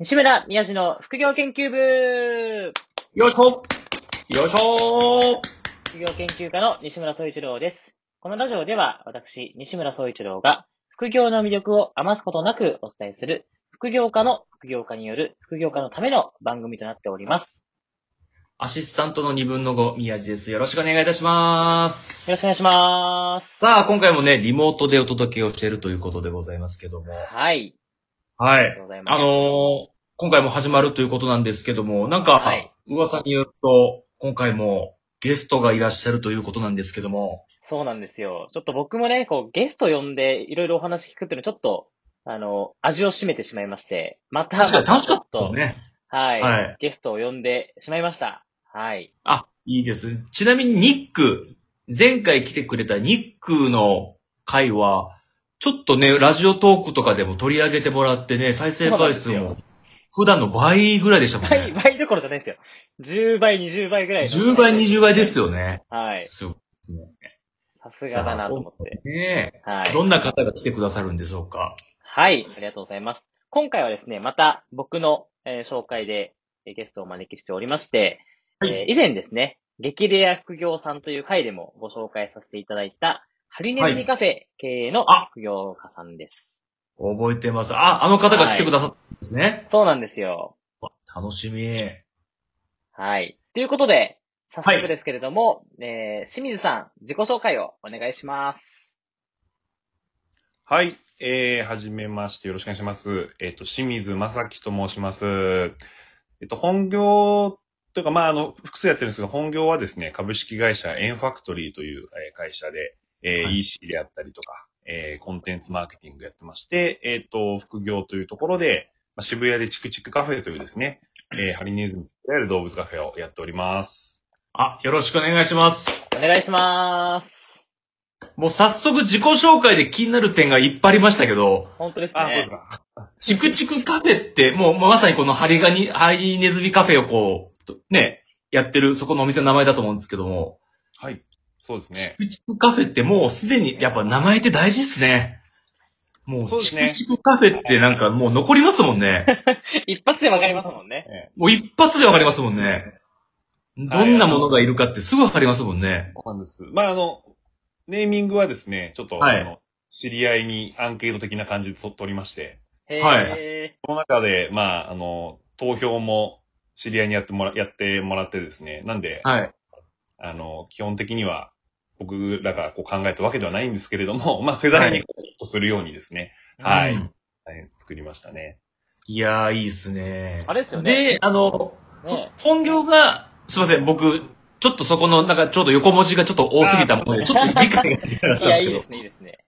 西村宮治の副業研究部よいしょよいしょ副業研究家の西村総一郎です。このラジオでは私、西村総一郎が副業の魅力を余すことなくお伝えする副業家の副業家による副業家のための番組となっております。アシスタントの2分の5、宮地です。よろしくお願いいたします。よろしくお願いします。さあ、今回もね、リモートでお届けをしているということでございますけども。はい。はいありがと。うございます。あのー、今回も始まるということなんですけども、なんか、はい噂によると、今回もゲストがいらっしゃるということなんですけども、そうなんですよ。ちょっと僕もね、こう、ゲスト呼んでいろいろお話聞くっていうのはちょっと、あの、味を占めてしまいまして、また、確かに楽しかったね。はい、はいゲストを呼んでしまいました。はい。あ、いいです。ちなみにニック、前回来てくれたニックの回は、ちょっとね、ラジオトークとかでも取り上げてもらってね、再生回数も普段の倍ぐらいでしたもん倍、ね。倍どころじゃないですよ。10倍、20倍ぐらいの。10倍、20倍ですよね。はい。すごいですね。さすがだなと思って。ねはい。えどんな方が来てくださるんでしょうか？はい。ありがとうございます。今回はですね、また僕の、えー紹介でえーゲストをお招きしておりまして、はいえー以前ですね、激レア副業さんという回でもご紹介させていただいた、ハリネズミカフェ経営のあ副業家さんです。覚えてます。あ、あの方が来てくださったんですね。そうなんですよ。楽しみ。はい。ということで、早速ですけれども、えー清水さん、自己紹介をお願いします。はい。えー、はじめまして、よろしくお願いします。えっ、と、清水正樹と申します。えっ、と、本業というか、まあ、あの、複数やってるんですけど、本業はですね、株式会社エンファクトリーというえー会社で、えーはい EC であったりとか、えーコンテンツマーケティングやってまして、えっ、と、副業というところで、まあ、渋谷でチクチクカフェというですね、えーハリネズミといわゆる動物カフェをやっております。あ、よろしくお願いします。お願いします。もう早速自己紹介で気になる点がいっぱいありましたけど、本当ですね。あ、そうですか。チクチクカフェって、もうまさにこのハリガニ、ハリネズミカフェをこう、ね、やってるそこのお店の名前だと思うんですけども、はい。そうですね。チクチクカフェってもうすでにやっぱ名前って大事っすね。もうそうですねチクチクカフェってなんかもう残りますもんね。一発でわかりますもんね。えもう一発でわかりますもんね。どんなものがいるかってすぐわかりますもんね。そうなんです。まあ、あの、ネーミングはですね、ちょっと、はいあの、知り合いにアンケート的な感じでと取りまして、へー。はいその中で、まあ、あの、投票も知り合いにやってもら、やってもらってですね、なんで、はい。あの、基本的には、僕らがこう考えたわけではないんですけれども、まあ、世代にヒットするようにですね、はいうんはい作りましたね。いやー、いいっすね。あれですよねで、あの、ね本業が、すいません、僕、ちょっとそこの、なんかちょうど横文字がちょっと多すぎたもので、ちょっと理解ができなかったんいや、ですけどいいです。ね、いいですね。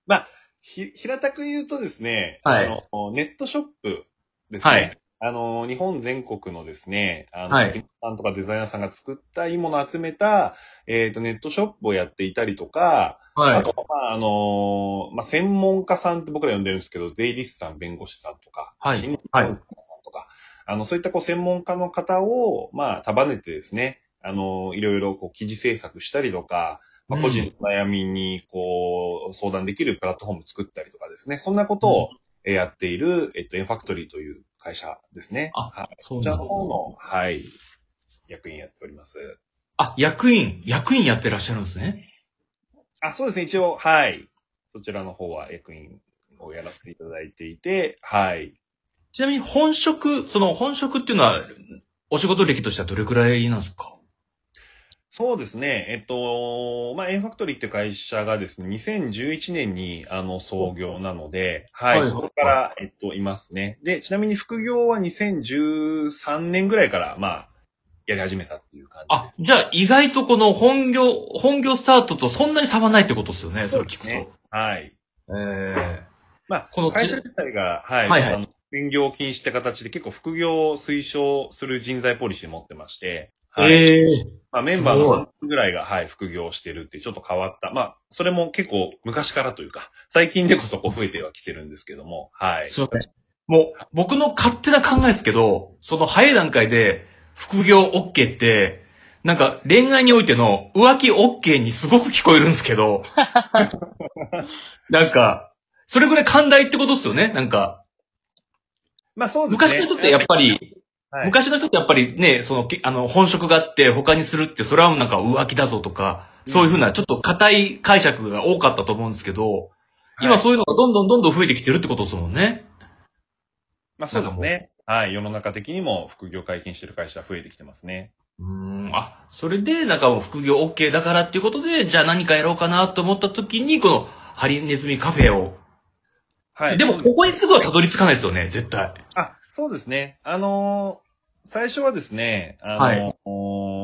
ひ、平たく言うとですね、はいあの、ネットショップですね。はいあの、日本全国のですね、あの、はい。さんとかデザイナーさんが作ったいいものを集めた、えっ、と、ネットショップをやっていたりとか、はい。あとは、まあ、あのまあ、専門家さんって僕ら呼んでるんですけど、税理士さん、弁護士さんとか、はい。心理カウンセラーさんとか、あの、そういったこう専門家の方を、まあ、束ねてですね、あのいろいろこう記事制作したりとか、まあ、個人の悩みにこう、相談できるプラットフォーム作ったりとかですね、そんなことをえーやっている、えっと、エンファクトリーという会社ですね。あはい。そうこちらなんですね。の方の、はい、役員やっております。あ、役員、役員やってらっしゃるんですね。あ、そうですね、一応、はい。そちらの方は役員をやらせていただいていて、はい。ちなみに本職、その本職っていうのは、お仕事歴としてはどれくらいなんですか？そうですね。えっと、まあ、エンファクトリーって会社がですね、2011年に、あの、創業なので、はい、はいそこから、えっと、いますね。で、ちなみに副業は2013年ぐらいから、まあ、やり始めたっていう感じあ。じゃあ意外とこの本業、本業スタートとそんなに差はないってことですよね、それ聞くと。ね。はい。えまあ、このち会社自体が、はい、はいはいあの副業禁止って形で結構副業を推奨する人材ポリシー持ってまして、ー、はい。えー、まあ、メンバーのすごい3分ぐらいが、はい、副業してるっていうちょっと変わった。まあ、それも結構昔からというか、最近でこそこう増えてはきてるんですけども、はい。すいません。もう、僕の勝手な考えですけど、その早い段階で、副業 OK って、なんか恋愛においての浮気 OK にすごく聞こえるんですけど、なんか、それぐらい寛大ってことですよね、なんか。まあそうですね。昔の人ってやっぱり、はい、昔の人ってやっぱりね、その、きあの、本職があって他にするって、それはなんか浮気だぞとか、そういうふうなちょっと硬い解釈が多かったと思うんですけど、今そういうのがどんどんどんどん増えてきてるってことですもんね。まあそうですね。はい。世の中的にも副業解禁してる会社は増えてきてますね。うーん。あ、それで、なんかもう副業 OK だからっていうことで、じゃあ何かやろうかなと思った時に、この、ハリネズミカフェを。はい。でも、ここにすぐはたどり着かないですよね、絶対。あ、そうですね。あのー最初はですね、あの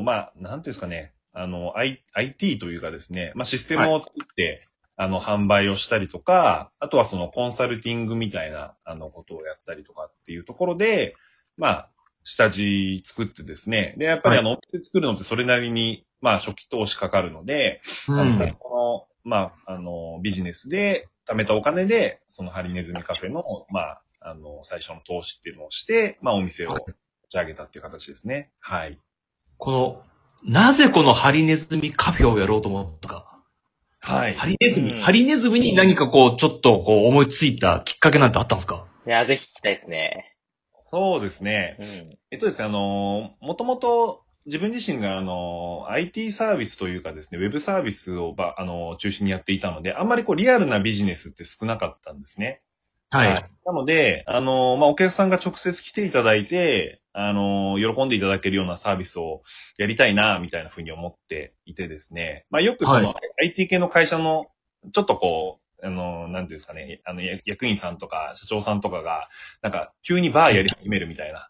ーまあ、なんていうんですかね、あの、I、IT というかですね、まあ、システムを作って、あの、販売をしたりとか、あとはそのコンサルティングみたいな、あの、ことをやったりとかっていうところで、まあ、下地作ってですね、で、やっぱりあの、お店作るのってそれなりに、まあ、初期投資かかるので、うあの最初の、まあ、あの、ビジネスで貯めたお金で、そのハリネズミカフェの、まあ、あの、最初の投資っていうのをして、まあ、お店を立ち上げたっていう形ですね。はい。この、なぜこのハリネズミカフェをやろうと思ったか。はい。ハリネズミ、うんハリネズミに何かこう、ちょっとこう思いついたきっかけなんてあったんですか？いや、ぜひ聞きたいですね。そうですね。うん。えっとですね、あの、もともと自分自身があの、IT サービスというかですね、ウェブサービスをば、あの、中心にやっていたので、あんまりこうリアルなビジネスって少なかったんですね。はい。なので、あの、まあ、お客さんが直接来ていただいて、あの、喜んでいただけるようなサービスをやりたいな、みたいなふうに思っていてですね。まあ、よくその、は IT 系の会社の、ちょっとこう、あの、なんていうんですかね、あの、や役員さんとか社長さんとかが、なんか、急にバーやり始めるみたいな、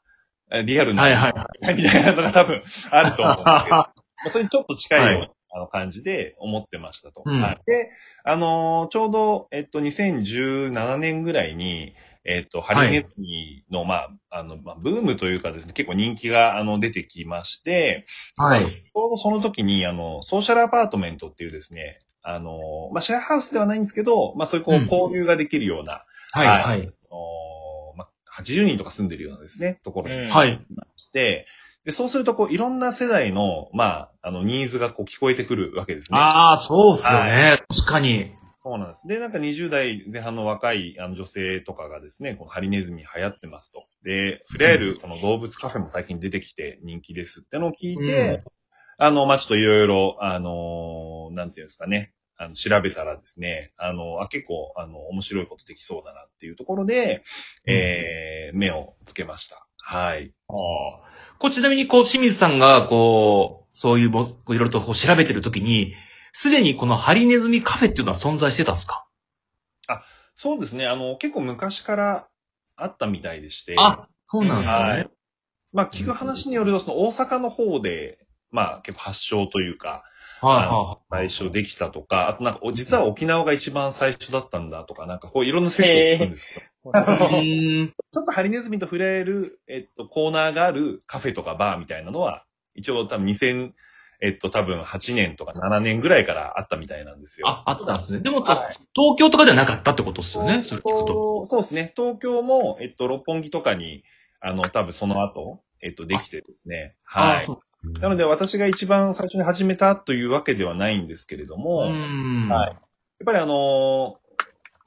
えリアルな、はいはいみたいなのが多分あると思うんですけど、まあそれにちょっと近いような、あの感じで思ってましたと。うん。はい、で、あのーちょうど、えっと、2017年ぐらいに、えっと、ハリネズミの、まあ、あの、まあ、ブームというかですね、結構人気が、あの、出てきまして、はい。ちょうどその時に、あの、ソーシャルアパートメントっていうですね、あのーまあ、シェアハウスではないんですけど、まあ、そういうこう、うん交流ができるような、はい。はいはい。あのーまあ、80人とか住んでるようなですね、ところにうんはい。して、で、そうすると、こう、いろんな世代の、まあ、あの、ニーズがこう、聞こえてくるわけですね。ああ、そうっすよね。確かに。そうなんです。で、なんか20代前半の若いあの女性とかがですね、このハリネズミ流行ってますと。で、触れ合えるこの動物カフェも最近出てきて人気ですってのを聞いて、あの、まあ、ちょっといろいろ、あのーなんていうんですかね、あの、調べたらですね、あの、あ、結構、あの、面白いことできそうだなっていうところで、えー、目をつけました。はい。ああ。こうちなみに、こう、清水さんが、こう、そういうも、いろいろとこう調べてるときに、すでにこのハリネズミカフェっていうのは存在してたんですか？そうですね、あの、結構昔からあったみたいでして、あ、そうなんですね。はい。まあ、聞く話によると、その大阪の方で、まあ、結構発祥というか、はいは最初できたとか、あとなんか、お実は沖縄が一番最初だったんだとか、なんかこういろんな説を聞くんですけど、いはい。うーん。ちょっとハリネズミと触れ合える、えっと、コーナーがあるカフェとかバーみたいなのは、一応多分2000、えっと、多分8年とか7年ぐらいからあったみたいなんですよ。あ、あったんですね。でも、はい東京とかではなかったってことですよね？それ聞くと。そうですね。東京も、えっと、六本木とかに、あの、多分その後、えっと、できてですね。はい。そう。なので、私が一番最初に始めたというわけではないんですけれども、うやっん。はいぱりあのー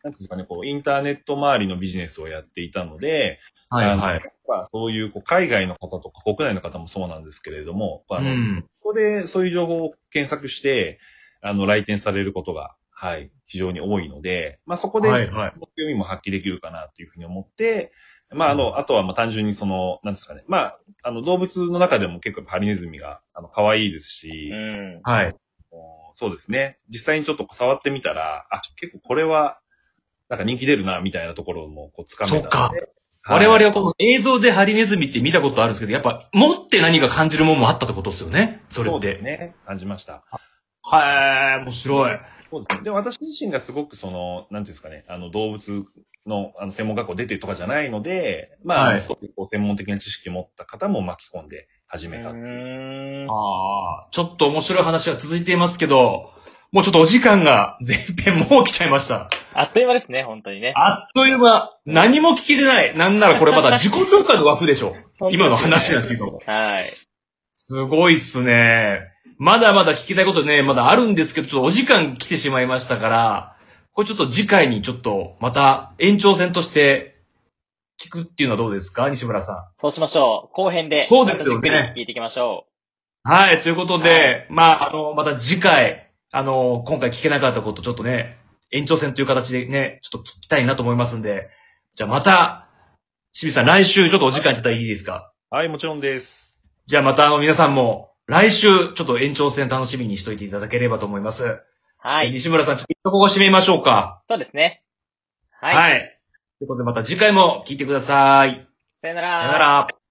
なんですかね、こう、インターネット周りのビジネスをやっていたので、あのはいはい。まあ、そういうこう海外の方とか国内の方もそうなんですけれども、あの、うん。ここでそういう情報を検索して、あの、来店されることが、はい、非常に多いので、まあ、そこで、はいはい強みも発揮できるかなというふうに思って、まあ、あの、あとは、まあ、単純にその、なんですかね。まあ、あの、動物の中でも結構ハリネズミが、あの、可愛いですし、うん。はい。そうですね。実際にちょっと触ってみたら、あ、結構これは、なんか人気出るな、みたいなところも、こう、掴めたので。我はい々はこの映像でハリネズミって見たことあるんですけど、やっぱ持って何か感じるものもあったってことですよね。それそうって。ですね。感じました。はい、面白い。そうですね。で、私自身がすごくその、なんていうんですかね、あの、動物の、あの、専門学校出てるとかじゃないので、まあ、はいすごくこう、専門的な知識を持った方も巻き込んで始めたっていう。うんああ、ちょっと面白い話は続いていますけど、もうちょっとお時間が前編もう来ちゃいました。あっという間ですね、本当にね。あっという間、何も聞けてない。なんならこれまだ自己紹介の枠でしょ。今の話なんていうの。はい。すごいっすね。まだまだ聞きたいことね、まだあるんですけど、ちょっとお時間来てしまいましたから、これちょっと次回にちょっとまた延長戦として聞くっていうのはどうですか西村さん。そうしましょう。後編で。そうですよね聞いていきましょはい、ということで、はいまあ、あの、また次回、あの、今回聞けなかったこと、ちょっとね、延長戦という形でね、ちょっと聞きたいなと思いますんで、じゃあまた、清水さん、来週ちょっとお時間いただいていいですか？はい、もちろんです。じゃあまたあの皆さんも、来週、ちょっと延長戦楽しみにしといていただければと思います。う。はい。西村さん、ちょっとここ締めましょうか。そうですね。はい。はい。ということでまた次回も聞いてください。さよなら。さよなら。